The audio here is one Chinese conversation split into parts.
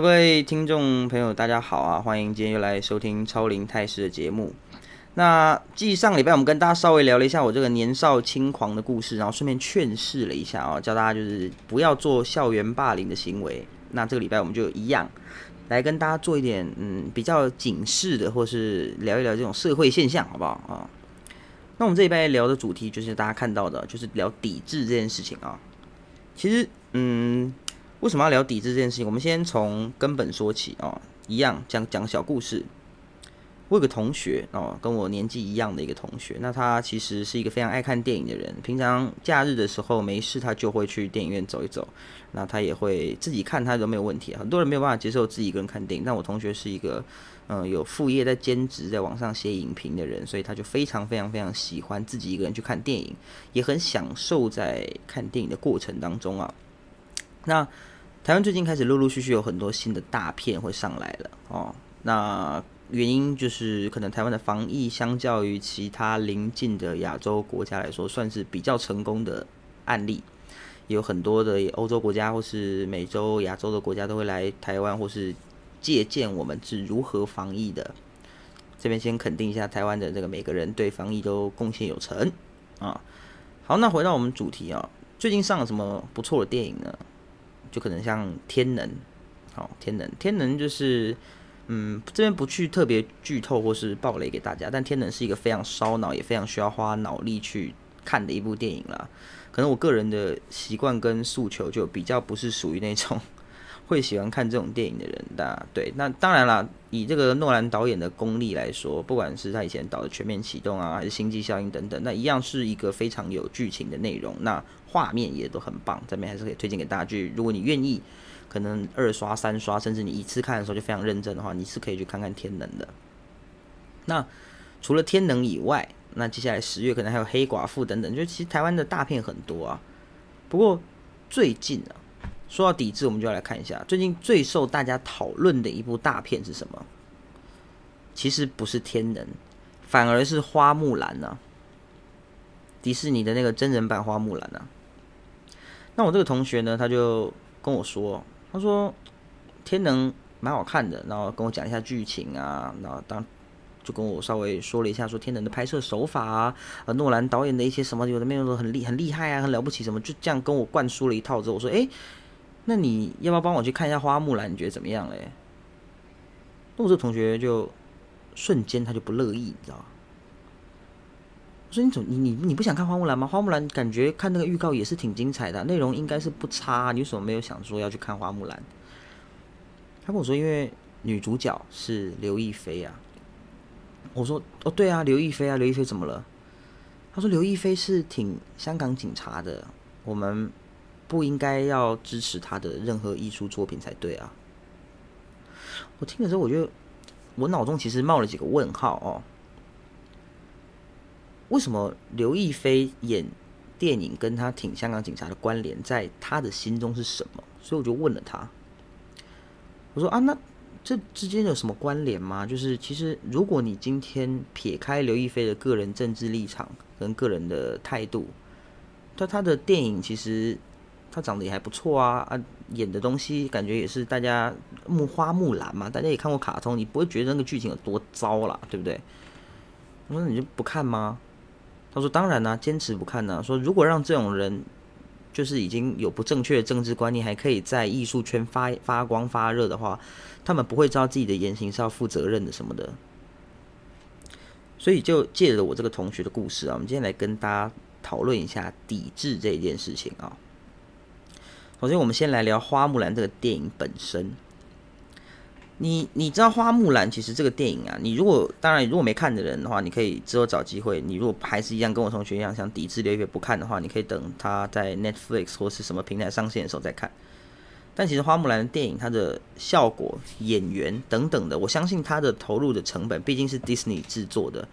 各位听众朋友，大家好啊！欢迎今天又来收听超龄泰师的节目。那继上礼拜我们跟大家稍微聊了一下我这个年少轻狂的故事，然后顺便劝示了一下啊，教大家就是不要做校园霸凌的行为。那这个礼拜我们就一样来跟大家做一点嗯比较警示的，或是聊一聊这种社会现象，好不好啊？那我们这礼拜聊的主题就是大家看到的，就是聊抵制这件事情啊。其实嗯。为什么要聊抵制这件事情？我们先从根本说起哦，一样讲讲小故事。我有个同学哦，跟我年纪一样的一个同学，那他其实是一个非常爱看电影的人。平常假日的时候没事，他就会去电影院走一走。那他也会自己看，他都没有问题。很多人没有办法接受自己一个人看电影，但我同学是一个嗯有副业在兼职，在网上写影评的人，所以他就非常非常非常喜欢自己一个人去看电影，也很享受在看电影的过程当中啊。那台湾最近开始陆陆续续有很多新的大片会上来了哦。那原因就是可能台湾的防疫相较于其他邻近的亚洲国家来说，算是比较成功的案例。有很多的欧洲国家或是美洲、亚洲的国家都会来台湾，或是借鉴我们是如何防疫的。这边先肯定一下台湾的这个每个人对防疫都贡献有成啊。好，那回到我们主题啊，最近上了什么不错的电影呢？就可能像天能，好，天能，天能就是，嗯，这边不去特别剧透或是暴雷给大家，但天能是一个非常烧脑，也非常需要花脑力去看的一部电影啦。可能我个人的习惯跟诉求就比较不是属于那种。会喜欢看这种电影的人，的对，那当然啦，以这个诺兰导演的功力来说，不管是他以前导的《全面启动》啊，还是《星际效应》等等，那一样是一个非常有剧情的内容，那画面也都很棒。这边还是可以推荐给大家，就如果你愿意，可能二刷、三刷，甚至你一次看的时候就非常认真的话，你是可以去看看《天能》的。那除了《天能》以外，那接下来十月可能还有《黑寡妇》等等，就其实台湾的大片很多啊。不过最近啊。说到抵制，我们就要来看一下最近最受大家讨论的一部大片是什么？其实不是《天能》，反而是《花木兰》呢。迪士尼的那个真人版《花木兰》呢？那我这个同学呢，他就跟我说，他说《天能》蛮好看的，然后跟我讲一下剧情啊，然后当就跟我稍微说了一下，说《天能》的拍摄手法啊，呃，诺兰导演的一些什么有的没有的很厉很厉害啊，很了不起什么，就这样跟我灌输了一套之后，我说，哎。那你要不要帮我去看一下花木兰？你觉得怎么样嘞？那我这同学就瞬间他就不乐意，你知道吗？我说你怎你你你不想看花木兰吗？花木兰感觉看那个预告也是挺精彩的，内容应该是不差。你为什么没有想说要去看花木兰？他跟我说，因为女主角是刘亦菲啊。我说哦，对啊，刘亦菲啊，刘亦菲怎么了？他说刘亦菲是挺香港警察的，我们。不应该要支持她的任何艺术作品才对啊！我听的时候，我就我脑中其实冒了几个问号哦。为什么刘亦菲演电影跟他挺香港警察的关联，在他的心中是什么？所以我就问了他，我说啊，那这之间有什么关联吗？就是其实如果你今天撇开刘亦菲的个人政治立场跟个人的态度，他他的电影其实。他长得也还不错啊啊，演的东西感觉也是大家木花木兰嘛，大家也看过卡通，你不会觉得那个剧情有多糟啦，对不对？我说你就不看吗？他说当然啦，坚持不看呢。说如果让这种人就是已经有不正确的政治观念，还可以在艺术圈发发光发热的话，他们不会知道自己的言行是要负责任的什么的。所以就借着我这个同学的故事啊，我们今天来跟大家讨论一下抵制这件事情啊。首先，我们先来聊《花木兰》这个电影本身。你你知道《花木兰》其实这个电影啊，你如果当然如果没看的人的话，你可以之后找机会。你如果还是一样跟我同学一样想抵制刘亦菲不看的话，你可以等它在 Netflix 或是什么平台上线的时候再看。但其实《花木兰》的电影它的效果、演员等等的，我相信它的投入的成本毕竟是 Disney 制作的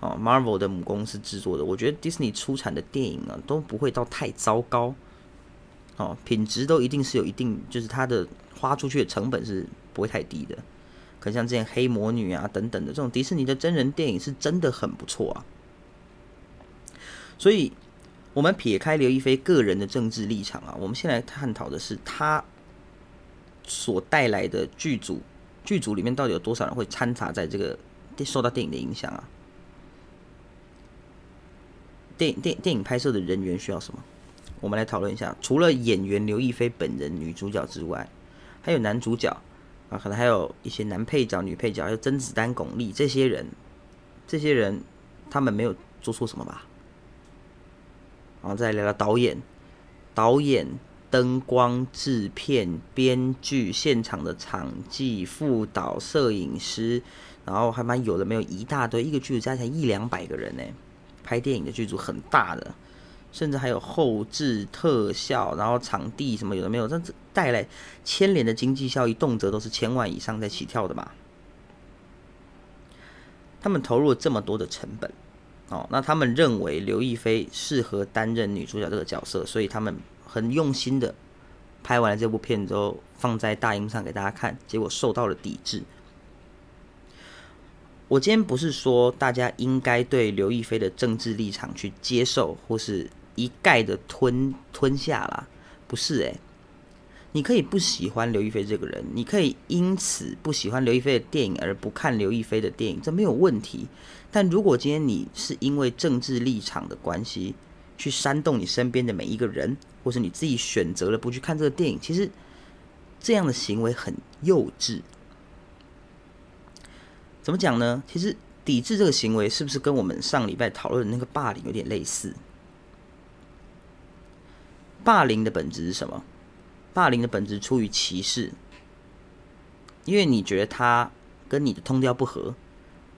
哦，Marvel 的母公司制作的。我觉得 Disney 出产的电影啊，都不会到太糟糕。哦，品质都一定是有一定，就是它的花出去的成本是不会太低的。可像之前黑魔女啊等等的这种迪士尼的真人电影是真的很不错啊。所以，我们撇开刘亦菲个人的政治立场啊，我们先来探讨的是她所带来的剧组剧组里面到底有多少人会掺杂在这个受到电影的影响啊？电电电影拍摄的人员需要什么？我们来讨论一下。除了演员刘亦菲本人女主角之外，还有男主角啊，可能还有一些男配角、女配角，还有甄子丹、巩俐这些人。这些人他们没有做错什么吧？然后再聊聊导演、导演、灯光、制片、编剧、现场的场记、副导、摄影师，然后还蛮有的，没有一大堆，一个剧组加起来一两百个人呢。拍电影的剧组很大的，甚至还有后置特效，然后场地什么有的没有，这带来牵连的经济效益，动辄都是千万以上在起跳的嘛。他们投入了这么多的成本，哦，那他们认为刘亦菲适合担任女主角这个角色，所以他们很用心的拍完了这部片之后，放在大荧幕上给大家看，结果受到了抵制。我今天不是说大家应该对刘亦菲的政治立场去接受，或是一概的吞吞下啦，不是诶，你可以不喜欢刘亦菲这个人，你可以因此不喜欢刘亦菲的电影而不看刘亦菲的电影，这没有问题。但如果今天你是因为政治立场的关系去煽动你身边的每一个人，或是你自己选择了不去看这个电影，其实这样的行为很幼稚。怎么讲呢？其实抵制这个行为是不是跟我们上礼拜讨论的那个霸凌有点类似？霸凌的本质是什么？霸凌的本质出于歧视，因为你觉得他跟你的通调不合，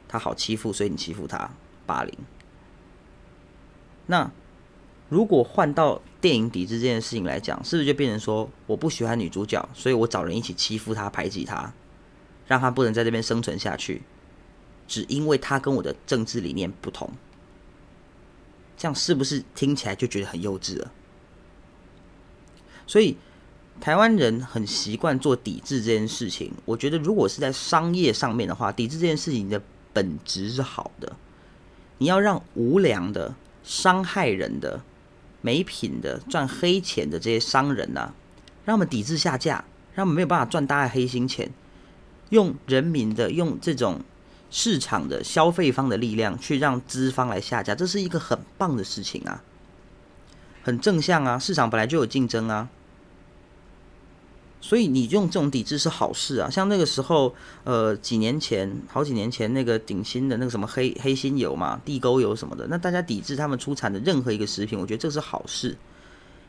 他好欺负，所以你欺负他，霸凌。那如果换到电影抵制这件事情来讲，是不是就变成说我不喜欢女主角，所以我找人一起欺负她、排挤她，让她不能在这边生存下去？只因为她跟我的政治理念不同，这样是不是听起来就觉得很幼稚了？所以台湾人很习惯做抵制这件事情。我觉得如果是在商业上面的话，抵制这件事情的本质是好的。你要让无良的、伤害人的、没品的、赚黑钱的这些商人呐，让他们抵制下架，让他们没有办法赚大黑心钱，用人民的用这种。市场的消费方的力量去让资方来下架，这是一个很棒的事情啊，很正向啊。市场本来就有竞争啊，所以你用这种抵制是好事啊。像那个时候，呃，几年前、好几年前那个顶新的那个什么黑黑心油嘛、地沟油什么的，那大家抵制他们出产的任何一个食品，我觉得这是好事，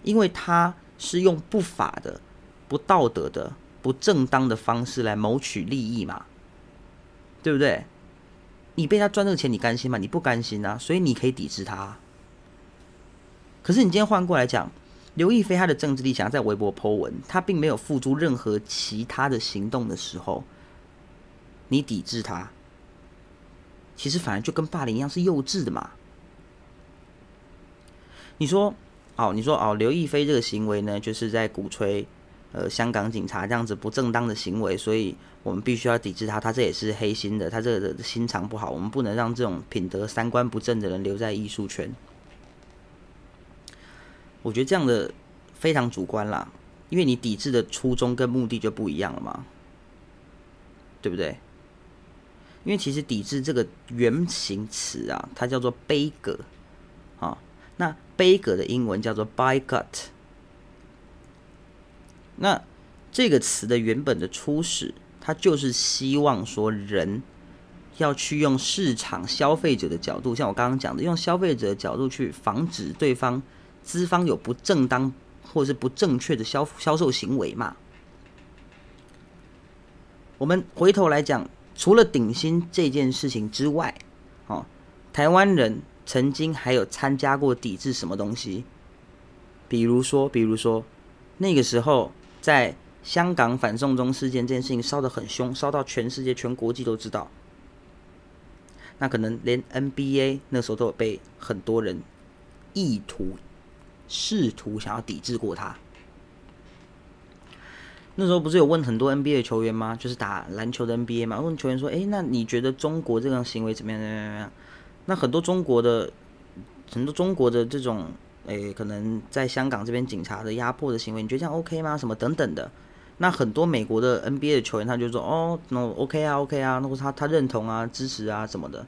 因为它是用不法的、不道德的、不正当的方式来谋取利益嘛，对不对？你被他赚这个钱，你甘心吗？你不甘心啊，所以你可以抵制他。可是你今天换过来讲，刘亦菲她的政治立场在微博 Po 文，她并没有付诸任何其他的行动的时候，你抵制她，其实反而就跟霸凌一样是幼稚的嘛。你说，哦，你说哦，刘亦菲这个行为呢，就是在鼓吹。呃，香港警察这样子不正当的行为，所以我们必须要抵制他。他这也是黑心的，他这个心肠不好。我们不能让这种品德三观不正的人留在艺术圈。我觉得这样的非常主观啦，因为你抵制的初衷跟目的就不一样了嘛，对不对？因为其实抵制这个原型词啊，它叫做悲歌啊，那悲歌的英文叫做 by gut。那这个词的原本的初始，它就是希望说人要去用市场消费者的角度，像我刚刚讲的，用消费者的角度去防止对方资方有不正当或是不正确的销销售行为嘛。我们回头来讲，除了顶薪这件事情之外，哦，台湾人曾经还有参加过抵制什么东西？比如说，比如说那个时候。在香港反送中事件这件事情烧得很凶，烧到全世界、全国际都知道。那可能连 NBA 那时候都有被很多人意图、试图想要抵制过他。那时候不是有问很多 NBA 球员吗？就是打篮球的 NBA 嘛，问球员说：“哎，那你觉得中国这种行为怎么样？怎么样？？”那很多中国的、很多中国的这种。诶，可能在香港这边警察的压迫的行为，你觉得这样 OK 吗？什么等等的，那很多美国的 NBA 的球员，他就说：“哦，那 OK 啊，OK 啊，那他他认同啊，支持啊什么的。”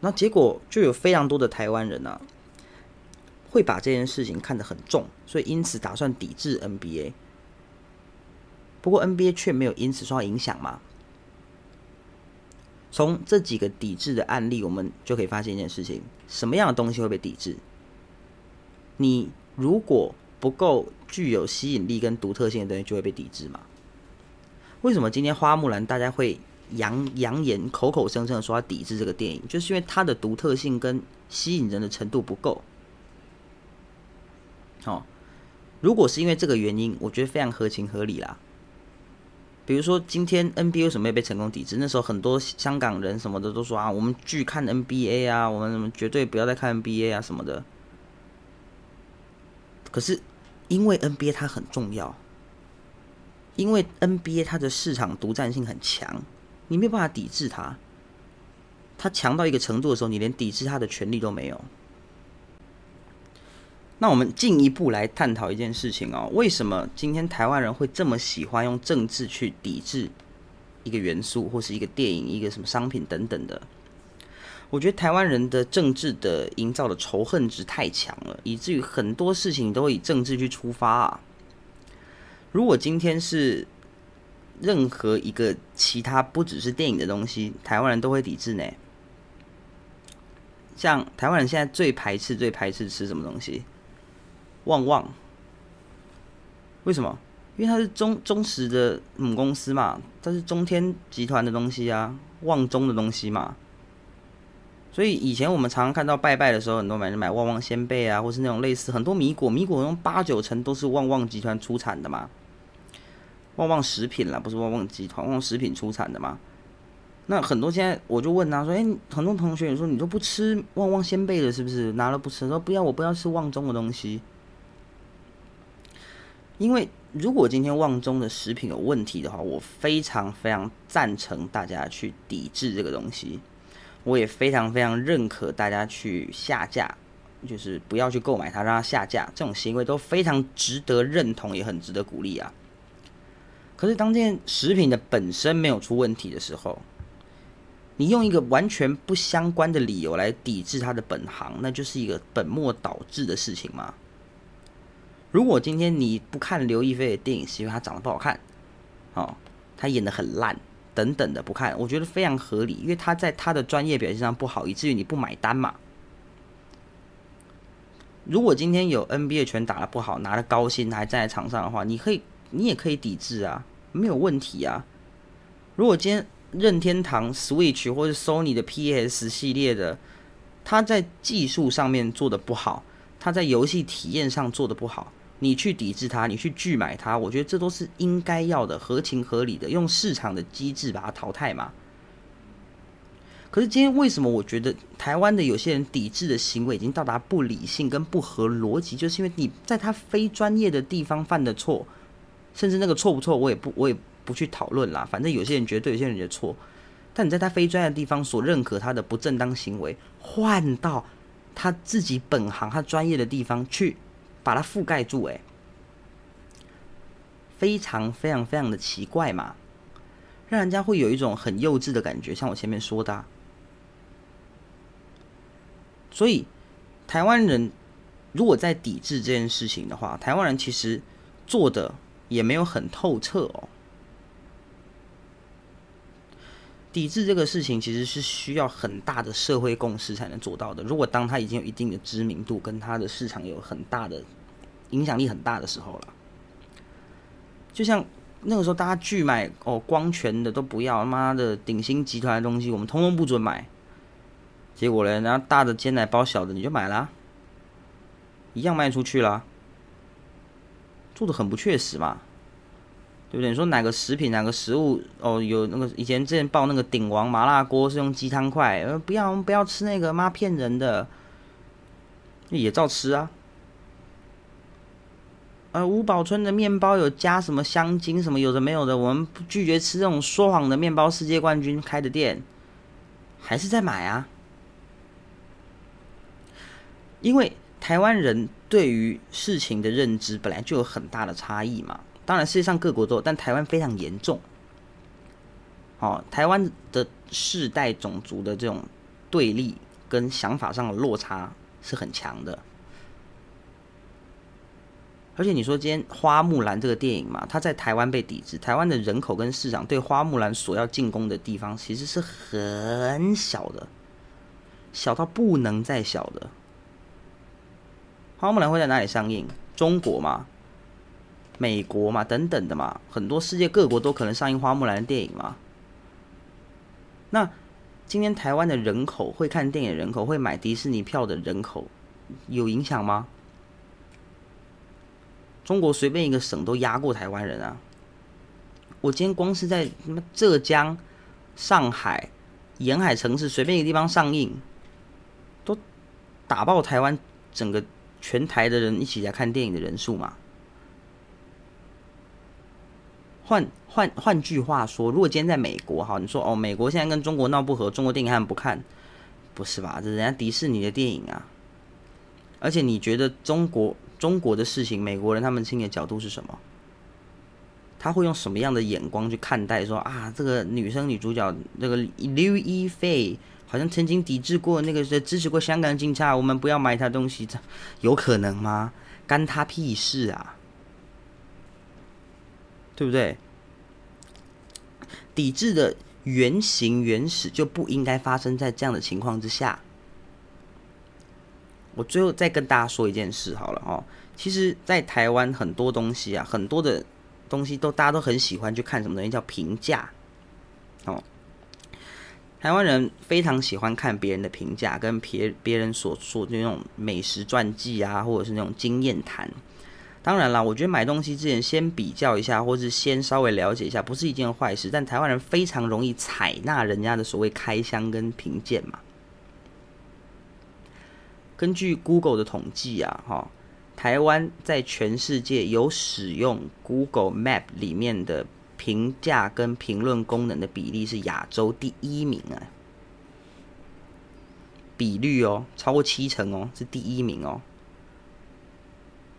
那结果就有非常多的台湾人啊，会把这件事情看得很重，所以因此打算抵制 NBA。不过 NBA 却没有因此受到影响嘛？从这几个抵制的案例，我们就可以发现一件事情：什么样的东西会被抵制？你如果不够具有吸引力跟独特性的东西，就会被抵制嘛？为什么今天花木兰大家会扬扬言、口口声声的说要抵制这个电影？就是因为它的独特性跟吸引人的程度不够。哦，如果是因为这个原因，我觉得非常合情合理啦。比如说，今天 NBA 为什么没被成功抵制？那时候很多香港人什么的都说啊，我们拒看 NBA 啊，我们什么绝对不要再看 NBA 啊什么的。可是，因为 NBA 它很重要，因为 NBA 它的市场独占性很强，你没有办法抵制它。它强到一个程度的时候，你连抵制它的权利都没有。那我们进一步来探讨一件事情哦，为什么今天台湾人会这么喜欢用政治去抵制一个元素，或是一个电影、一个什么商品等等的？我觉得台湾人的政治的营造的仇恨值太强了，以至于很多事情都以政治去出发啊。如果今天是任何一个其他不只是电影的东西，台湾人都会抵制呢。像台湾人现在最排斥、最排斥吃什么东西？旺旺，为什么？因为它是中中实的母公司嘛，它是中天集团的东西啊，旺中的东西嘛。所以以前我们常常看到拜拜的时候，很多买人买旺旺仙贝啊，或是那种类似很多米果，米果用八九成都是旺旺集团出产的嘛。旺旺食品啦，不是旺旺集团，旺旺食品出产的嘛。那很多现在我就问他说：“哎，很多同学你说你都不吃旺旺仙贝的，是不是？拿了不吃？说不要，我不要吃旺中的东西。”因为如果今天旺中的食品有问题的话，我非常非常赞成大家去抵制这个东西。我也非常非常认可大家去下架，就是不要去购买它，让它下架。这种行为都非常值得认同，也很值得鼓励啊。可是当这件食品的本身没有出问题的时候，你用一个完全不相关的理由来抵制它的本行，那就是一个本末倒置的事情吗？如果今天你不看刘亦菲的电影，是因为她长得不好看，哦，她演的很烂，等等的不看，我觉得非常合理，因为她在她的专业表现上不好，以至于你不买单嘛。如果今天有 NBA 拳打的不好，拿了高薪还站在场上的话，你可以，你也可以抵制啊，没有问题啊。如果今天任天堂 Switch 或者 Sony 的 PS 系列的，他在技术上面做的不好，他在游戏体验上做的不好。你去抵制它，你去拒买它，我觉得这都是应该要的，合情合理的，用市场的机制把它淘汰嘛。可是今天为什么我觉得台湾的有些人抵制的行为已经到达不理性跟不合逻辑，就是因为你在他非专业的地方犯的错，甚至那个错不错，我也不我也不去讨论啦。反正有些人觉得对，有些人觉得错，但你在他非专业的地方所认可他的不正当行为，换到他自己本行他专业的地方去。把它覆盖住，哎，非常非常非常的奇怪嘛，让人家会有一种很幼稚的感觉，像我前面说的。所以，台湾人如果在抵制这件事情的话，台湾人其实做的也没有很透彻哦。抵制这个事情其实是需要很大的社会共识才能做到的。如果当他已经有一定的知名度，跟他的市场有很大的。影响力很大的时候了，就像那个时候大家拒买哦，光权的都不要，他妈的鼎新集团的东西我们通通不准买。结果呢，然后大的煎奶包小的你就买了，一样卖出去了，做的很不确实嘛，对不对？你说哪个食品哪个食物哦，有那个以前之前报那个鼎王麻辣锅是用鸡汤块，呃不要不要吃那个妈骗人的，也照吃啊。呃，五宝村的面包有加什么香精什么有的没有的，我们拒绝吃这种说谎的面包。世界冠军开的店，还是在买啊？因为台湾人对于事情的认知本来就有很大的差异嘛。当然，世界上各国都有，但台湾非常严重。哦，台湾的世代种族的这种对立跟想法上的落差是很强的。而且你说今天《花木兰》这个电影嘛，它在台湾被抵制，台湾的人口跟市场对花木兰所要进攻的地方其实是很小的，小到不能再小的。花木兰会在哪里上映？中国吗，美国嘛，等等的嘛，很多世界各国都可能上映花木兰的电影嘛。那今天台湾的人口会看电影人口，会买迪士尼票的人口，有影响吗？中国随便一个省都压过台湾人啊！我今天光是在什么浙江、上海沿海城市随便一个地方上映，都打爆台湾整个全台的人一起来看电影的人数嘛。换换换句话说，如果今天在美国哈，你说哦，美国现在跟中国闹不和，中国电影他们不看，不是吧？这人家迪士尼的电影啊！而且你觉得中国？中国的事情，美国人他们心里的角度是什么？他会用什么样的眼光去看待？说啊，这个女生女主角，那个刘亦菲好像曾经抵制过那个支持过香港警察，我们不要买她东西，这有可能吗？干他屁事啊！对不对？抵制的原型原始就不应该发生在这样的情况之下。我最后再跟大家说一件事好了哦，其实，在台湾很多东西啊，很多的东西都大家都很喜欢去看什么东西叫评价，哦，台湾人非常喜欢看别人的评价，跟别别人所说的那种美食传记啊，或者是那种经验谈。当然啦，我觉得买东西之前先比较一下，或是先稍微了解一下，不是一件坏事。但台湾人非常容易采纳人家的所谓开箱跟评鉴嘛。根据 Google 的统计啊，哈，台湾在全世界有使用 Google Map 里面的评价跟评论功能的比例是亚洲第一名啊，比率哦，超过七成哦，是第一名哦。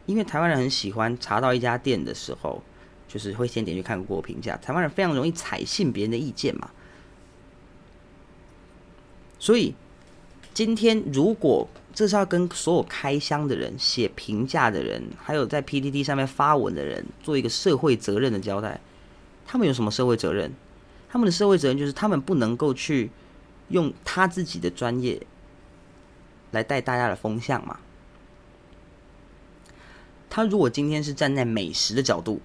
因为台湾人很喜欢查到一家店的时候，就是会先点去看过评价，台湾人非常容易采信别人的意见嘛，所以今天如果这是要跟所有开箱的人、写评价的人，还有在 PTT 上面发文的人，做一个社会责任的交代。他们有什么社会责任？他们的社会责任就是他们不能够去用他自己的专业来带大家的风向嘛。他如果今天是站在美食的角度，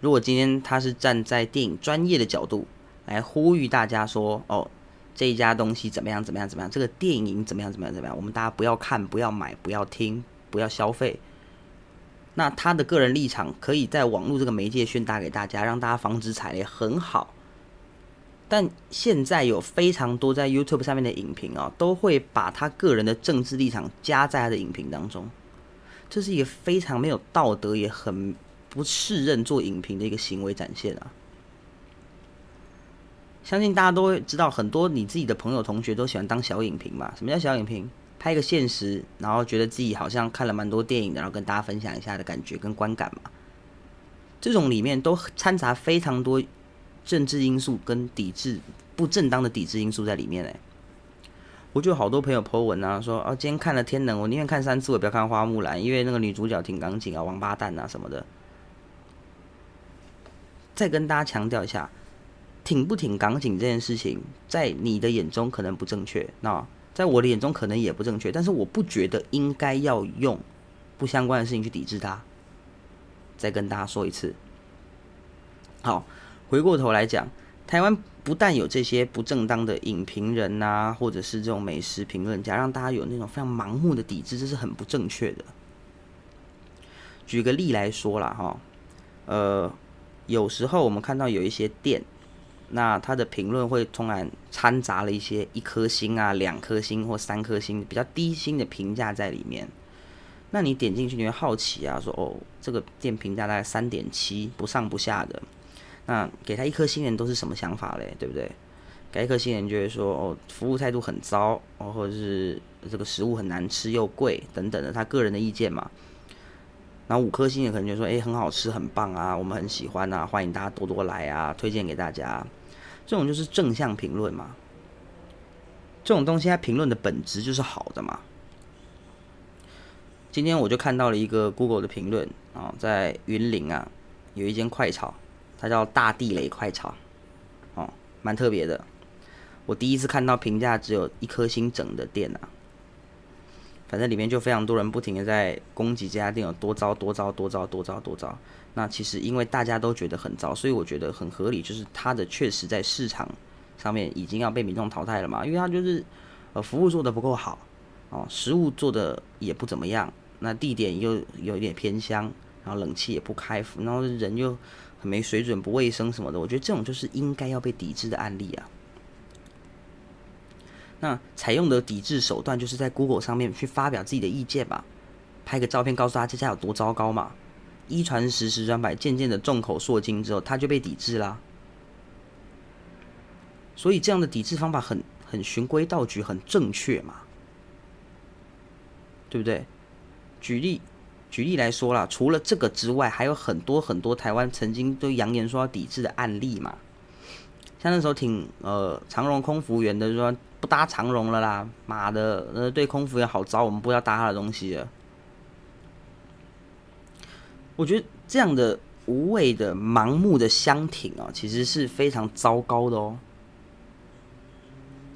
如果今天他是站在电影专业的角度来呼吁大家说：“哦。”这一家东西怎么样？怎么样？怎么样？这个电影怎么样？怎么样？怎么样？我们大家不要看，不要买，不要听，不要消费。那他的个人立场可以在网络这个媒介宣达给大家，让大家防止踩雷，很好。但现在有非常多在 YouTube 上面的影评啊，都会把他个人的政治立场加在他的影评当中，这是一个非常没有道德，也很不适任做影评的一个行为展现啊。相信大家都会知道，很多你自己的朋友、同学都喜欢当小影评嘛。什么叫小影评？拍一个现实，然后觉得自己好像看了蛮多电影，然后跟大家分享一下的感觉跟观感嘛。这种里面都掺杂非常多政治因素跟抵制不正当的抵制因素在里面哎。我就好多朋友 po 文啊，说啊，今天看了《天能》，我宁愿看三次，我不要看《花木兰》，因为那个女主角挺钢琴啊，王八蛋啊什么的。再跟大家强调一下。挺不挺港警这件事情，在你的眼中可能不正确，那在我的眼中可能也不正确，但是我不觉得应该要用不相关的事情去抵制它。再跟大家说一次，好，回过头来讲，台湾不但有这些不正当的影评人呐，或者是这种美食评论家，让大家有那种非常盲目的抵制，这是很不正确的。举个例来说啦哈，呃，有时候我们看到有一些店。那他的评论会突然掺杂了一些一颗星啊、两颗星或三颗星比较低星的评价在里面。那你点进去，你会好奇啊，说哦，这个店评价大概三点七，不上不下的。那给他一颗星人都是什么想法嘞？对不对？给一颗星人就会说哦，服务态度很糟哦，或者是这个食物很难吃又贵等等的，他个人的意见嘛。然后五颗星的可能就说，哎，很好吃，很棒啊，我们很喜欢啊，欢迎大家多多来啊，推荐给大家。这种就是正向评论嘛。这种东西它评论的本质就是好的嘛。今天我就看到了一个 Google 的评论啊，在云林啊，有一间快炒，它叫大地雷快炒，哦，蛮特别的。我第一次看到评价只有一颗星整的店啊。反正里面就非常多人不停的在攻击这家店有多糟多糟多糟多糟多糟。那其实因为大家都觉得很糟，所以我觉得很合理，就是它的确实在市场上面已经要被民众淘汰了嘛，因为它就是呃服务做的不够好哦，食物做的也不怎么样，那地点又有一点偏乡，然后冷气也不开服，然后人又没水准、不卫生什么的，我觉得这种就是应该要被抵制的案例啊。那采用的抵制手段就是在 Google 上面去发表自己的意见吧，拍个照片告诉他这家有多糟糕嘛。一传十，十传百，渐渐的众口铄金之后，他就被抵制啦。所以这样的抵制方法很很循规蹈矩，很正确嘛，对不对？举例举例来说啦，除了这个之外，还有很多很多台湾曾经都扬言说要抵制的案例嘛。像那时候挺呃长荣空服员的说。不搭长荣了啦！妈的，呃，对空服员好糟，我们不要搭他的东西了。我觉得这样的无谓的、盲目的相挺啊，其实是非常糟糕的哦。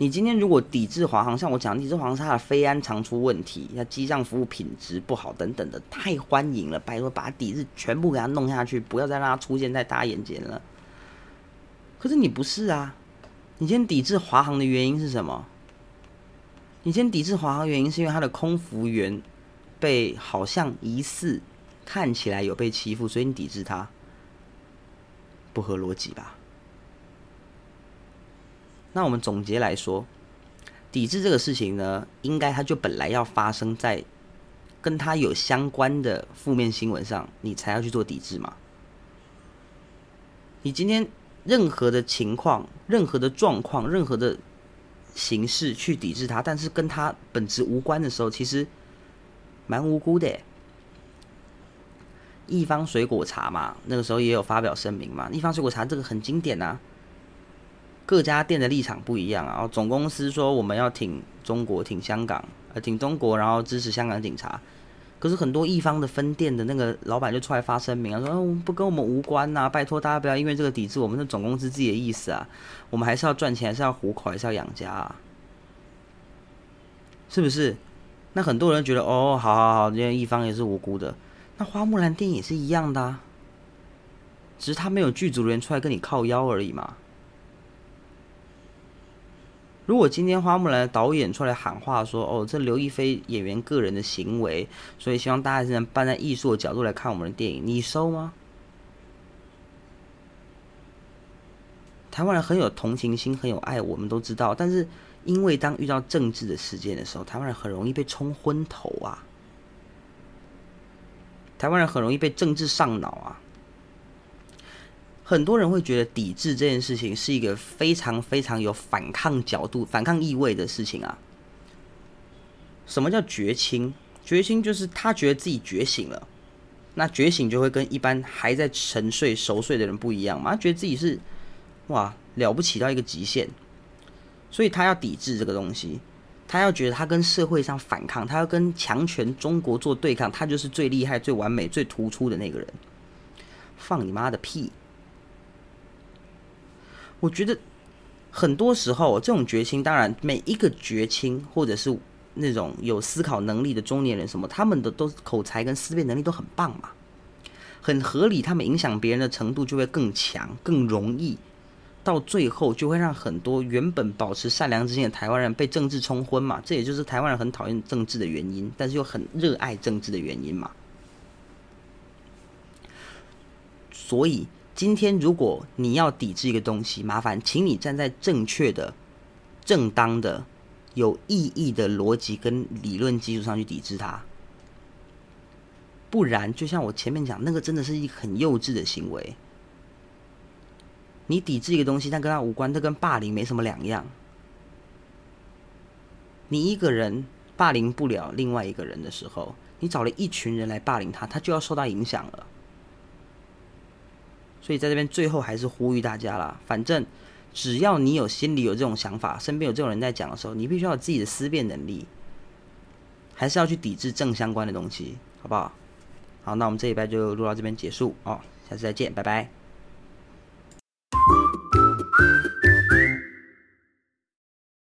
你今天如果抵制华航，像我讲，抵制华航是，它的飞安常出问题，那机上服务品质不好等等的，太欢迎了！拜托，把抵制全部给它弄下去，不要再让它出现在大家眼前了。可是你不是啊。你今天抵制华航的原因是什么？你今天抵制华航原因是因为他的空服员被好像疑似看起来有被欺负，所以你抵制他，不合逻辑吧？那我们总结来说，抵制这个事情呢，应该它就本来要发生在跟他有相关的负面新闻上，你才要去做抵制嘛？你今天。任何的情况、任何的状况、任何的形式去抵制它，但是跟它本质无关的时候，其实蛮无辜的。一方水果茶嘛，那个时候也有发表声明嘛。一方水果茶这个很经典啊，各家店的立场不一样啊。然后总公司说我们要挺中国、挺香港，呃，挺中国，然后支持香港警察。可是很多一方的分店的那个老板就出来发声明啊，说不跟我们无关呐，拜托大家不要因为这个抵制我们的总公司自己的意思啊，我们还是要赚钱，还是要糊口，还是要养家啊，是不是？那很多人觉得哦，好好好，因为一方也是无辜的，那花木兰电影也是一样的啊，只是他没有剧组人员出来跟你靠腰而已嘛。如果今天花木兰导演出来喊话说：“哦，这刘亦菲演员个人的行为，所以希望大家还是能站在艺术的角度来看我们的电影。”你收吗？台湾人很有同情心，很有爱，我们都知道。但是因为当遇到政治的事件的时候，台湾人很容易被冲昏头啊！台湾人很容易被政治上脑啊！很多人会觉得抵制这件事情是一个非常非常有反抗角度、反抗意味的事情啊。什么叫觉清？觉清就是他觉得自己觉醒了，那觉醒就会跟一般还在沉睡、熟睡的人不一样嘛。他觉得自己是哇了不起到一个极限，所以他要抵制这个东西，他要觉得他跟社会上反抗，他要跟强权中国做对抗，他就是最厉害、最完美、最突出的那个人。放你妈的屁！我觉得很多时候，这种绝亲，当然每一个绝亲，或者是那种有思考能力的中年人，什么他们的都口才跟思辨能力都很棒嘛，很合理。他们影响别人的程度就会更强，更容易，到最后就会让很多原本保持善良之心的台湾人被政治冲昏嘛。这也就是台湾人很讨厌政治的原因，但是又很热爱政治的原因嘛。所以。今天，如果你要抵制一个东西，麻烦请你站在正确的、正当的、有意义的逻辑跟理论基础上去抵制它。不然，就像我前面讲，那个真的是一个很幼稚的行为。你抵制一个东西，但跟它无关，这跟霸凌没什么两样。你一个人霸凌不了另外一个人的时候，你找了一群人来霸凌他，他就要受到影响了。所以在这边最后还是呼吁大家啦，反正只要你有心里有这种想法，身边有这种人在讲的时候，你必须要有自己的思辨能力，还是要去抵制正相关的东西，好不好？好，那我们这一拜就录到这边结束哦，下次再见，拜拜。